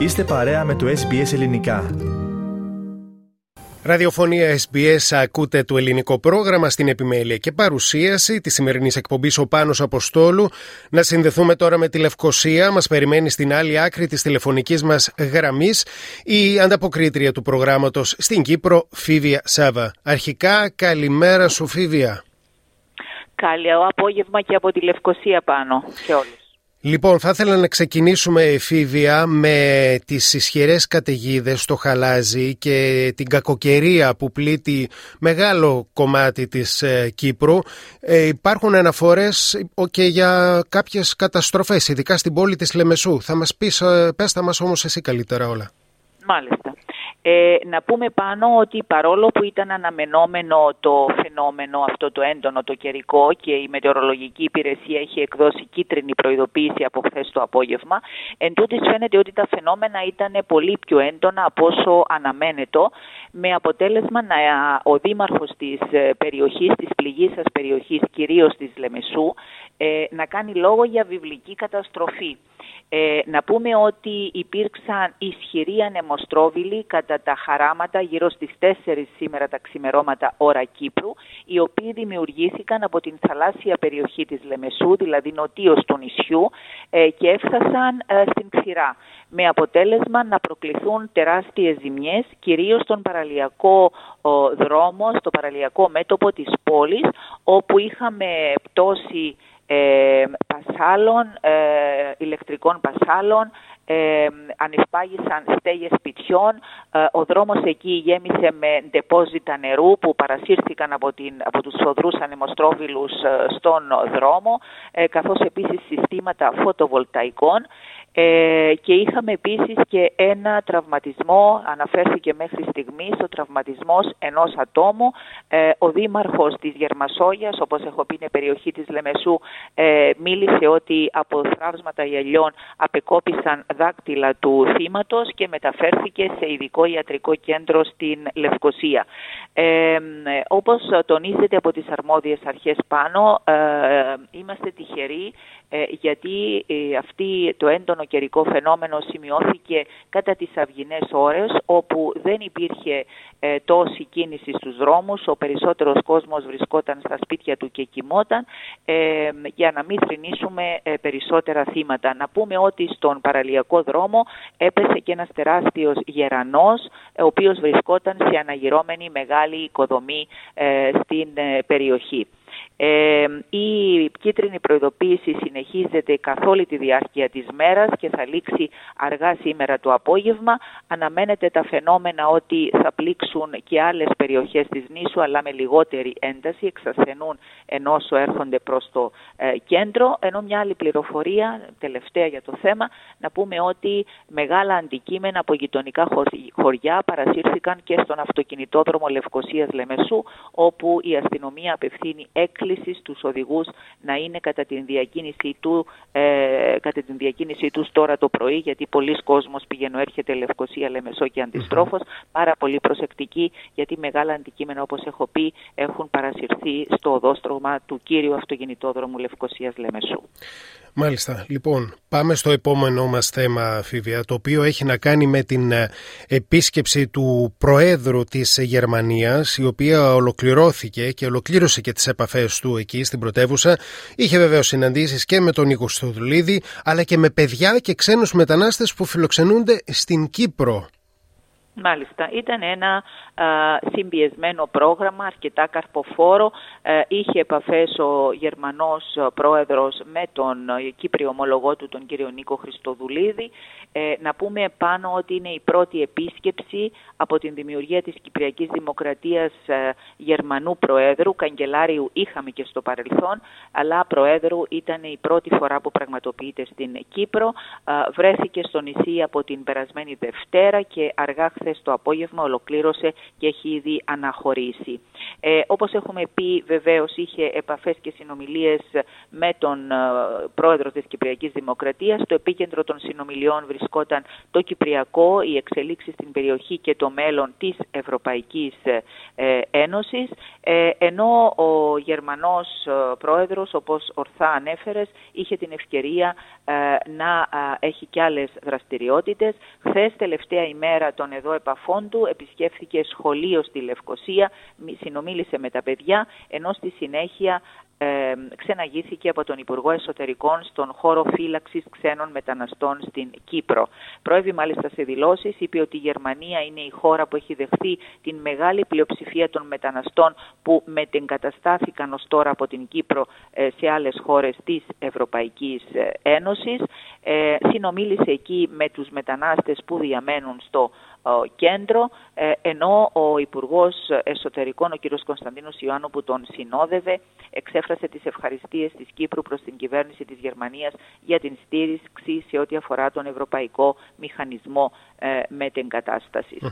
Είστε παρέα με το SBS Ελληνικά. Ραδιοφωνία SBS ακούτε το ελληνικό πρόγραμμα στην επιμέλεια και παρουσίαση της σημερινής εκπομπής ο Πάνος Αποστόλου. Να συνδεθούμε τώρα με τη Λευκοσία. Μας περιμένει στην άλλη άκρη της τηλεφωνικής μας γραμμής η ανταποκρίτρια του προγράμματος στην Κύπρο, Φίβια Σάβα. Αρχικά, καλημέρα σου, Φίβια. Καλό απόγευμα και από τη Λευκοσία πάνω σε όλους. Λοιπόν, θα ήθελα να ξεκινήσουμε εφήβια με τις ισχυρές καταιγίδες στο Χαλάζι και την κακοκαιρία που πλήττει μεγάλο κομμάτι της ε, Κύπρου. Ε, υπάρχουν αναφορές και για κάποιες καταστροφές, ειδικά στην πόλη της Λεμεσού. Θα μας πεις, ε, πες τα μας όμως εσύ καλύτερα όλα. Μάλιστα. Ε, να πούμε πάνω ότι παρόλο που ήταν αναμενόμενο το φαινόμενο αυτό το έντονο, το καιρικό και η μετεωρολογική υπηρεσία έχει εκδώσει κίτρινη προειδοποίηση από χθες το απόγευμα, εν φαίνεται ότι τα φαινόμενα ήταν πολύ πιο έντονα από όσο αναμένεται, με αποτέλεσμα να, ο δήμαρχος της ε, περιοχής, της πληγής περιοχής, κυρίως της Λεμεσού, ε, να κάνει λόγο για βιβλική καταστροφή. Ε, να πούμε ότι υπήρξαν ισχυροί ανεμοστρόβιλοι κατά τα χαράματα γύρω στις 4 σήμερα τα ξημερώματα ώρα Κύπρου, οι οποίοι δημιουργήθηκαν από την θαλάσσια περιοχή της Λεμεσού, δηλαδή νοτίως του νησιού, ε, και έφτασαν ε, στην ξηρά, με αποτέλεσμα να προκληθούν τεράστιες ζημιές, κυρίως στον παραλιακό δρόμο, στο παραλιακό μέτωπο της πόλης, όπου είχαμε πτώση ε, πασάλων, ε, ηλεκτρικών πασάλων, ε, ανεσπάγησαν στέγες σπιτιών. Ε, ο δρόμος εκεί γέμισε με ντεπόζιτα νερού που παρασύρθηκαν από, την, από τους σοδρούς ανεμοστρόβιλους στον δρόμο, καθώς επίσης συστήματα φωτοβολταϊκών. Ε, και είχαμε επίσης και ένα τραυματισμό, αναφέρθηκε μέχρι στιγμής ο τραυματισμός ενός ατόμου. Ε, ο δήμαρχος της Γερμασόγιας, όπως έχω πει είναι περιοχή της Λεμεσού, ε, μίλησε ότι από θράψματα γελιών απεκόπησαν δάκτυλα του θύματος και μεταφέρθηκε σε ειδικό ιατρικό κέντρο στην Λευκοσία. Ε, όπως τονίζεται από τις αρμόδιες αρχές πάνω, ε, είμαστε τυχεροί ε, γιατί ε, αυτή το έντονο καιρικό φαινόμενο σημειώθηκε κατά τις αυγινές ώρες όπου δεν υπήρχε ε, τόση κίνηση στους δρόμους, ο περισσότερος κόσμος βρισκόταν στα σπίτια του και κοιμόταν για να μην θρυνήσουμε περισσότερα θύματα. Να πούμε ότι στον παραλιακό δρόμο έπεσε και ένας τεράστιος γερανός ο οποίος βρισκόταν σε αναγυρώμενη μεγάλη οικοδομή στην περιοχή. Ε, η κίτρινη προειδοποίηση συνεχίζεται καθ' όλη τη διάρκεια της μέρας και θα λήξει αργά σήμερα το απόγευμα. Αναμένεται τα φαινόμενα ότι θα πλήξουν και άλλες περιοχές της νήσου αλλά με λιγότερη ένταση, εξασθενούν ενώ όσο έρχονται προς το ε, κέντρο. Ενώ μια άλλη πληροφορία, τελευταία για το θέμα, να πούμε ότι μεγάλα αντικείμενα από γειτονικά χωριά παρασύρθηκαν και στον αυτοκινητόδρομο Λευκοσίας Λεμεσού όπου η αστυνομία απευθύνει έκκληση τους στους οδηγούς να είναι κατά την διακίνησή του, ε, κατά την διακίνησή τους τώρα το πρωί γιατί πολλοί κόσμος πηγαίνω έρχεται Λευκοσία, Λεμεσό και αντιστροφος πάρα πολύ προσεκτικοί γιατί μεγάλα αντικείμενα όπως έχω πει έχουν παρασυρθεί στο οδόστρωμα του κύριου αυτοκινητόδρομου Λευκοσίας Λεμεσού. Μάλιστα. Λοιπόν, πάμε στο επόμενό μας θέμα, Φίβια, το οποίο έχει να κάνει με την ε, επίσκεψη του Προέδρου της Γερμανίας, η οποία ολοκληρώθηκε και ολοκλήρωσε και τις επαφές του εκεί στην πρωτεύουσα. Είχε βεβαίως συναντήσεις και με τον Νίκο Στοδουλίδη, αλλά και με παιδιά και ξένους μετανάστες που φιλοξενούνται στην Κύπρο. Μάλιστα, ήταν ένα συμπιεσμένο πρόγραμμα, αρκετά καρποφόρο. Ε, είχε επαφές ο Γερμανός πρόεδρος με τον Κύπριο ομολογό του, τον κύριο Νίκο Χριστοδουλίδη. Ε, να πούμε πάνω ότι είναι η πρώτη επίσκεψη από την δημιουργία της Κυπριακής Δημοκρατίας ε, Γερμανού Προέδρου, καγκελάριου είχαμε και στο παρελθόν, αλλά Προέδρου ήταν η πρώτη φορά που πραγματοποιείται στην Κύπρο. Βρέθηκε στο νησί από την περασμένη Δευτέρα και αργά χθες το απόγευμα ολοκλήρωσε και έχει ήδη αναχωρήσει. Ε, όπως έχουμε πει βεβαίως είχε επαφές και συνομιλίες με τον ε, πρόεδρο της Κυπριακής Δημοκρατίας. Το επίκεντρο των συνομιλιών βρισκόταν το Κυπριακό, οι εξελίξεις στην περιοχή και το μέλλον της Ευρωπαϊκής ε, Ένωσης, ε, ενώ ο Γερμανός πρόεδρος, όπως ορθά ανέφερες, είχε την ευκαιρία να έχει και άλλες δραστηριότητες. Χθες, τελευταία ημέρα των εδώ επαφών του, επισκέφθηκε σχολείο στη Λευκοσία, συνομίλησε με τα παιδιά, ενώ στη συνέχεια ε, ξεναγήθηκε από τον Υπουργό Εσωτερικών στον χώρο φύλαξης ξένων μεταναστών στην Κύπρο. Προέβη μάλιστα σε δηλώσεις, είπε ότι η Γερμανία είναι η χώρα που έχει δεχθεί την μεγάλη πλειοψηφία των μεταναστών που μετεγκαταστάθηκαν ως τώρα από την Κύπρο ε, σε άλλες χώρες της Ευρωπαϊκής ε, Ένωσης. Ε, συνομίλησε εκεί με τους μετανάστες που διαμένουν στο κέντρο, ε, ενώ ο Υπουργός Εσωτερικών, ο κ. Κωνσταντίνος Ιωάννου που τον συνόδευε, εξέφρασε τις ευχαριστίες της Κύπρου προς την κυβέρνηση της Γερμανίας για την στήριξη σε ό,τι αφορά τον ευρωπαϊκό μηχανισμό ε, μετεγκατάστασης.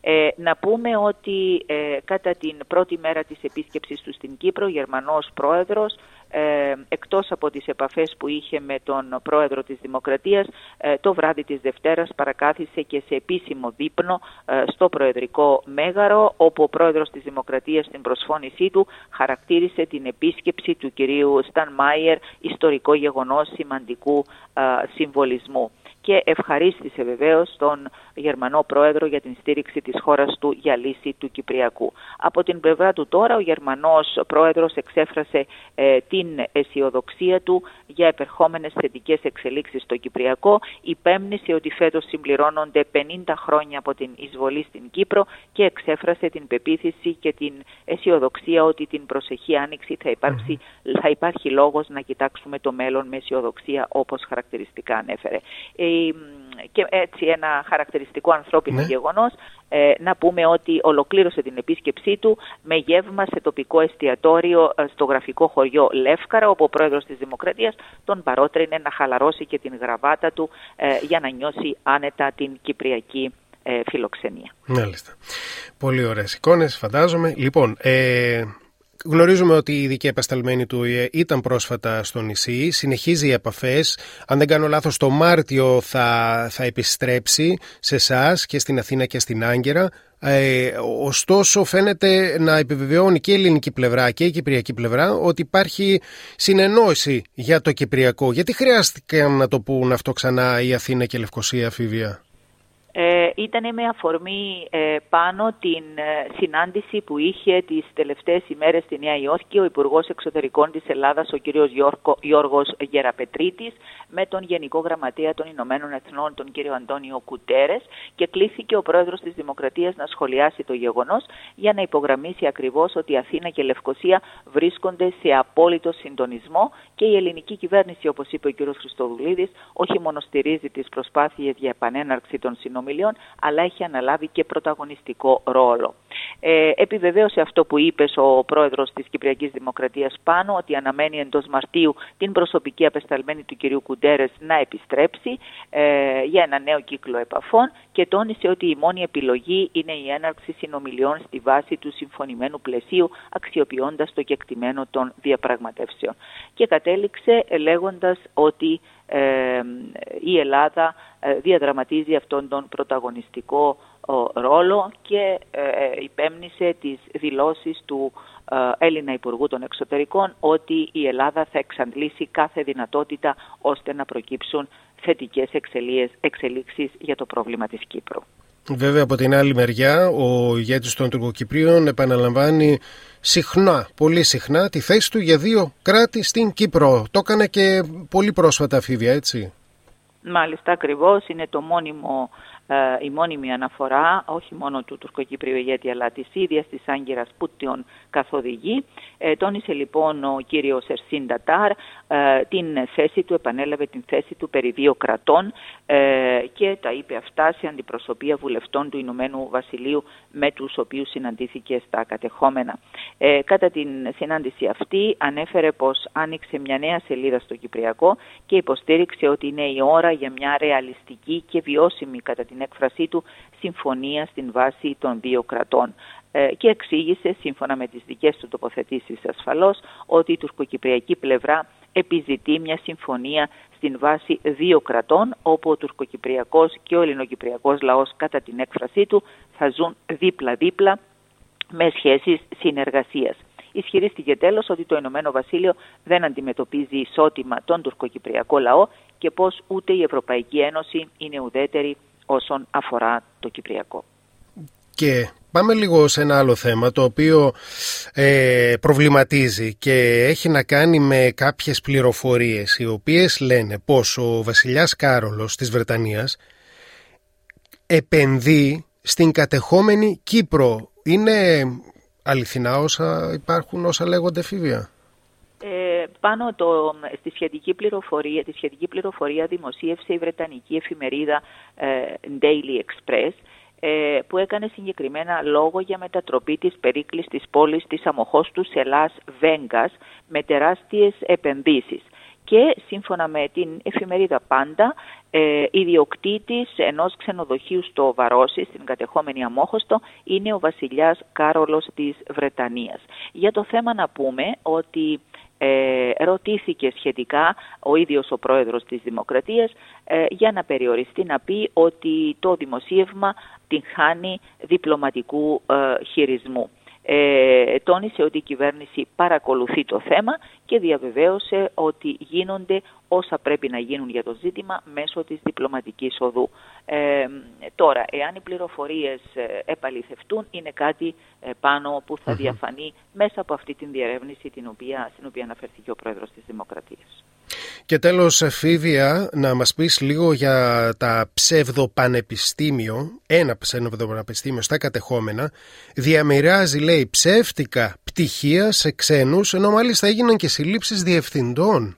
Ε, να πούμε ότι ε, κατά την πρώτη μέρα της επίσκεψης του στην Κύπρο, ο Γερμανός πρόεδρος ε, εκτός από τις επαφές που είχε με τον πρόεδρο της Δημοκρατίας, ε, το βράδυ της Δευτέρας παρακάθισε και σε επίσημο δείπνο ε, στο Προεδρικό Μέγαρο, όπου ο πρόεδρος της Δημοκρατίας στην προσφώνησή του χαρακτήρισε την επίσκεψη του κυρίου Σταν Μάιερ ιστορικό γεγονός σημαντικού ε, συμβολισμού και ευχαρίστησε βεβαίως τον Γερμανό Πρόεδρο για την στήριξη της χώρας του για λύση του Κυπριακού. Από την πλευρά του τώρα ο Γερμανός Πρόεδρος εξέφρασε ε, την αισιοδοξία του για επερχόμενες θετικές εξελίξεις στο Κυπριακό, υπέμνησε ότι φέτος συμπληρώνονται 50 χρόνια από την εισβολή στην Κύπρο και εξέφρασε την πεποίθηση και την αισιοδοξία ότι την προσεχή άνοιξη θα, υπάρξει, θα υπάρχει λόγος να κοιτάξουμε το μέλλον με αισιοδοξία όπως χαρακτηριστικά ανέφερε. Ε, και έτσι ένα χαρακτηριστικό ανθρώπινο ναι. γεγονός ε, να πούμε ότι ολοκλήρωσε την επίσκεψή του με γεύμα σε τοπικό εστιατόριο ε, στο γραφικό χωριό Λεύκαρα όπου ο πρόεδρος της Δημοκρατίας τον παρότρινε να χαλαρώσει και την γραβάτα του ε, για να νιώσει άνετα την κυπριακή φιλοξενία. Μάλιστα. Πολύ ωραίες εικόνες φαντάζομαι. Λοιπόν, Γνωρίζουμε ότι η ειδική επασταλμένη του ΟΗΕ ήταν πρόσφατα στο νησί, συνεχίζει οι επαφές. Αν δεν κάνω λάθος, το Μάρτιο θα, θα επιστρέψει σε εσάς και στην Αθήνα και στην Άγκυρα. Ε, ωστόσο φαίνεται να επιβεβαιώνει και η ελληνική πλευρά και η κυπριακή πλευρά ότι υπάρχει συνεννόηση για το κυπριακό. Γιατί χρειάστηκε να το πούν αυτό ξανά η Αθήνα και η Λευκοσία, Φίβια; Ε, ήταν με αφορμή ε, πάνω την ε, συνάντηση που είχε τις τελευταίες ημέρες στη Νέα Υόρκη ο Υπουργός Εξωτερικών της Ελλάδας, ο κ. Γιώργος Γεραπετρίτης, με τον Γενικό Γραμματέα των Ηνωμένων Εθνών, τον κ. Αντώνιο Κουτέρες και κλήθηκε ο Πρόεδρος της Δημοκρατίας να σχολιάσει το γεγονός για να υπογραμμίσει ακριβώς ότι Αθήνα και Λευκοσία βρίσκονται σε απόλυτο συντονισμό και η ελληνική κυβέρνηση, όπως είπε ο κ. Χριστοδουλίδης, όχι μόνο στηρίζει τις προσπάθειες για επανέναρξη των συνομιλίων, αλλά έχει αναλάβει και πρωταγωνιστικό ρόλο. Ε, επιβεβαίωσε αυτό που είπες ο πρόεδρος της Κυπριακής Δημοκρατίας πάνω, ότι αναμένει εντός Μαρτίου την προσωπική απεσταλμένη του κυρίου Κουντέρες να επιστρέψει ε, για ένα νέο κύκλο επαφών και τόνισε ότι η μόνη επιλογή είναι η έναρξη συνομιλιών στη βάση του συμφωνημένου πλαισίου, αξιοποιώντας το κεκτημένο των διαπραγματεύσεων. Και κατέληξε λέγοντας ότι ε, η Ελλάδα ε, διαδραματίζει αυτόν τον πρωταγωνιστικό ρόλο και ε, υπέμνησε τις δηλώσεις του Έλληνα Υπουργού των Εξωτερικών ότι η Ελλάδα θα εξαντλήσει κάθε δυνατότητα ώστε να προκύψουν θετικές εξελίξεις για το πρόβλημα της Κύπρου. Βέβαια από την άλλη μεριά ο ηγέτης των Τουρκοκυπρίων επαναλαμβάνει συχνά, πολύ συχνά τη θέση του για δύο κράτη στην Κύπρο. Το έκανε και πολύ πρόσφατα Φίβια έτσι. Μάλιστα ακριβώς είναι το μόνιμο ε, η μόνιμη αναφορά όχι μόνο του τουρκοκυπρίου ηγέτη αλλά της ίδιας της Άγκυρας που τον καθοδηγεί. Ε, τόνισε λοιπόν ο κύριος Ερσίν Τατάρ ε, την θέση του, επανέλαβε την θέση του περί δύο κρατών και τα είπε αυτά σε αντιπροσωπεία βουλευτών του Ηνωμένου Βασιλείου με τους οποίους συναντήθηκε στα κατεχόμενα. Κατά την συνάντηση αυτή ανέφερε πως άνοιξε μια νέα σελίδα στο Κυπριακό και υποστήριξε ότι είναι η ώρα για μια ρεαλιστική και βιώσιμη κατά την την έκφρασή του συμφωνία στην βάση των δύο κρατών ε, και εξήγησε, σύμφωνα με τις δικές του τοποθετήσεις ασφαλώς, ότι η τουρκοκυπριακή πλευρά επιζητεί μια συμφωνία στην βάση δύο κρατών, όπου ο τουρκοκυπριακός και ο ελληνοκυπριακός λαός κατά την έκφρασή του θα ζουν δίπλα-δίπλα με σχέσεις συνεργασίας. Ισχυρίστηκε τέλος ότι το Ηνωμένο Βασίλειο δεν αντιμετωπίζει ισότιμα τον τουρκοκυπριακό λαό και πως ούτε η Ευρωπαϊκή Ένωση είναι ουδέτερη όσον αφορά το Κυπριακό. Και πάμε λίγο σε ένα άλλο θέμα το οποίο ε, προβληματίζει και έχει να κάνει με κάποιες πληροφορίες οι οποίες λένε πως ο βασιλιάς Κάρολος της Βρετανίας επενδύει στην κατεχόμενη Κύπρο. Είναι αληθινά όσα υπάρχουν, όσα λέγονται φίβια; Ε, πάνω το, στη σχετική πληροφορία, τη σχετική πληροφορία δημοσίευσε η Βρετανική εφημερίδα ε, Daily Express ε, που έκανε συγκεκριμένα λόγο για μετατροπή της περίκλης της πόλης της Αμοχώστου σε Λας Βέγκας με τεράστιες επενδύσεις. Και σύμφωνα με την εφημερίδα Πάντα, ε, ιδιοκτήτης ενός ξενοδοχείου στο Βαρόσι, στην κατεχόμενη Αμόχωστο, είναι ο βασιλιάς Κάρολος της Βρετανίας. Για το θέμα να πούμε ότι ε, ρωτήθηκε σχετικά ο ίδιος ο πρόεδρος της Δημοκρατίας ε, για να περιοριστεί να πει ότι το δημοσίευμα την χάνει διπλωματικού ε, χειρισμού. Ε, τόνισε ότι η κυβέρνηση παρακολουθεί το θέμα και διαβεβαίωσε ότι γίνονται όσα πρέπει να γίνουν για το ζήτημα μέσω της διπλωματικής οδού. Ε, τώρα, εάν οι πληροφορίες ε, επαληθευτούν, είναι κάτι ε, πάνω που θα διαφανεί μέσα από αυτή την διερεύνηση την οποία, στην οποία αναφερθήκε ο Πρόεδρος της Δημοκρατίας. Και τέλος, Φίβια, να μας πεις λίγο για τα ψευδοπανεπιστήμιο, ένα ψευδοπανεπιστήμιο στα κατεχόμενα, διαμοιράζει, λέει, ψεύτικα πτυχία σε ξένους, ενώ μάλιστα έγιναν και συλλήψεις διευθυντών.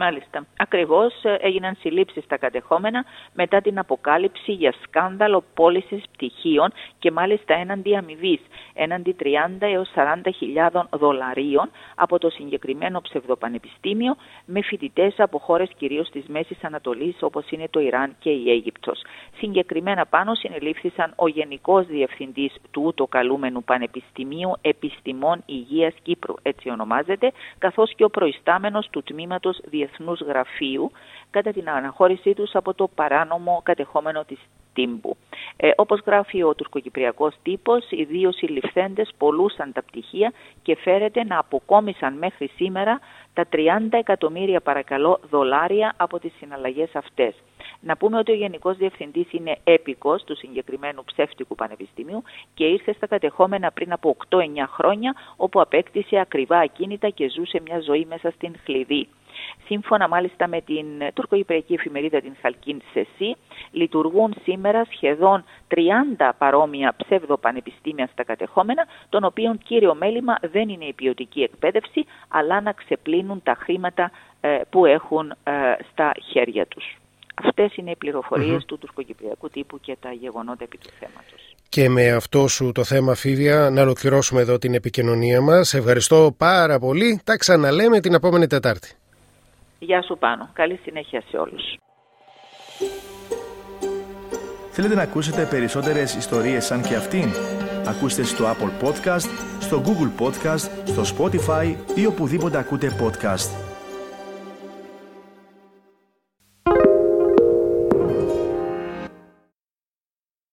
Μάλιστα. Ακριβώς ε, έγιναν συλλήψεις στα κατεχόμενα μετά την αποκάλυψη για σκάνδαλο πώλησης πτυχίων και μάλιστα έναντι αμοιβής, έναντι 30 έως 40 δολαρίων από το συγκεκριμένο ψευδοπανεπιστήμιο με φοιτητές από χώρες κυρίως της Μέσης Ανατολής όπως είναι το Ιράν και η Αίγυπτος. Συγκεκριμένα πάνω συνελήφθησαν ο Γενικός Διευθυντής του ούτω καλούμενου Πανεπιστημίου Επιστημών Υγείας Κύπρου, έτσι ονομάζεται, καθώς και ο προϊστάμενος του τμήματος Διεθνούς Γραφείου κατά την αναχώρησή τους από το παράνομο κατεχόμενο της Τύμπου. Ε, όπως γράφει ο τουρκοκυπριακός τύπος, οι δύο συλληφθέντες πολλούσαν τα πτυχία και φέρεται να αποκόμισαν μέχρι σήμερα τα 30 εκατομμύρια παρακαλώ δολάρια από τις συναλλαγές αυτές. Να πούμε ότι ο Γενικός Διευθυντής είναι έπικος του συγκεκριμένου ψεύτικου πανεπιστημίου και ήρθε στα κατεχόμενα πριν από 8-9 χρόνια όπου απέκτησε ακριβά ακίνητα και ζούσε μια ζωή μέσα στην χλειδί. Σύμφωνα μάλιστα με την τουρκο-ιπριακή εφημερίδα την Χαλκίν Σεσί, λειτουργούν σήμερα σχεδόν 30 παρόμοια ψευδοπανεπιστήμια στα κατεχόμενα, των οποίων κύριο μέλημα δεν είναι η ποιοτική εκπαίδευση, αλλά να ξεπλύνουν τα χρήματα ε, που έχουν ε, στα χέρια τους. Αυτές είναι οι πληροφορίες του τουρκοκυπριακού τύπου και τα γεγονότα επί του θέματος. Και με αυτό σου το θέμα Φίβια να ολοκληρώσουμε εδώ την επικοινωνία μας. Ευχαριστώ πάρα πολύ. Τα ξαναλέμε την επόμενη Τετάρτη. Γεια σου Πάνο. Καλή συνέχεια σε όλους. Θέλετε να ακούσετε περισσότερες ιστορίες σαν και αυτήν; Ακούστε στο Apple Podcast, στο Google Podcast, στο Spotify ή οπουδήποτε ακούτε podcast.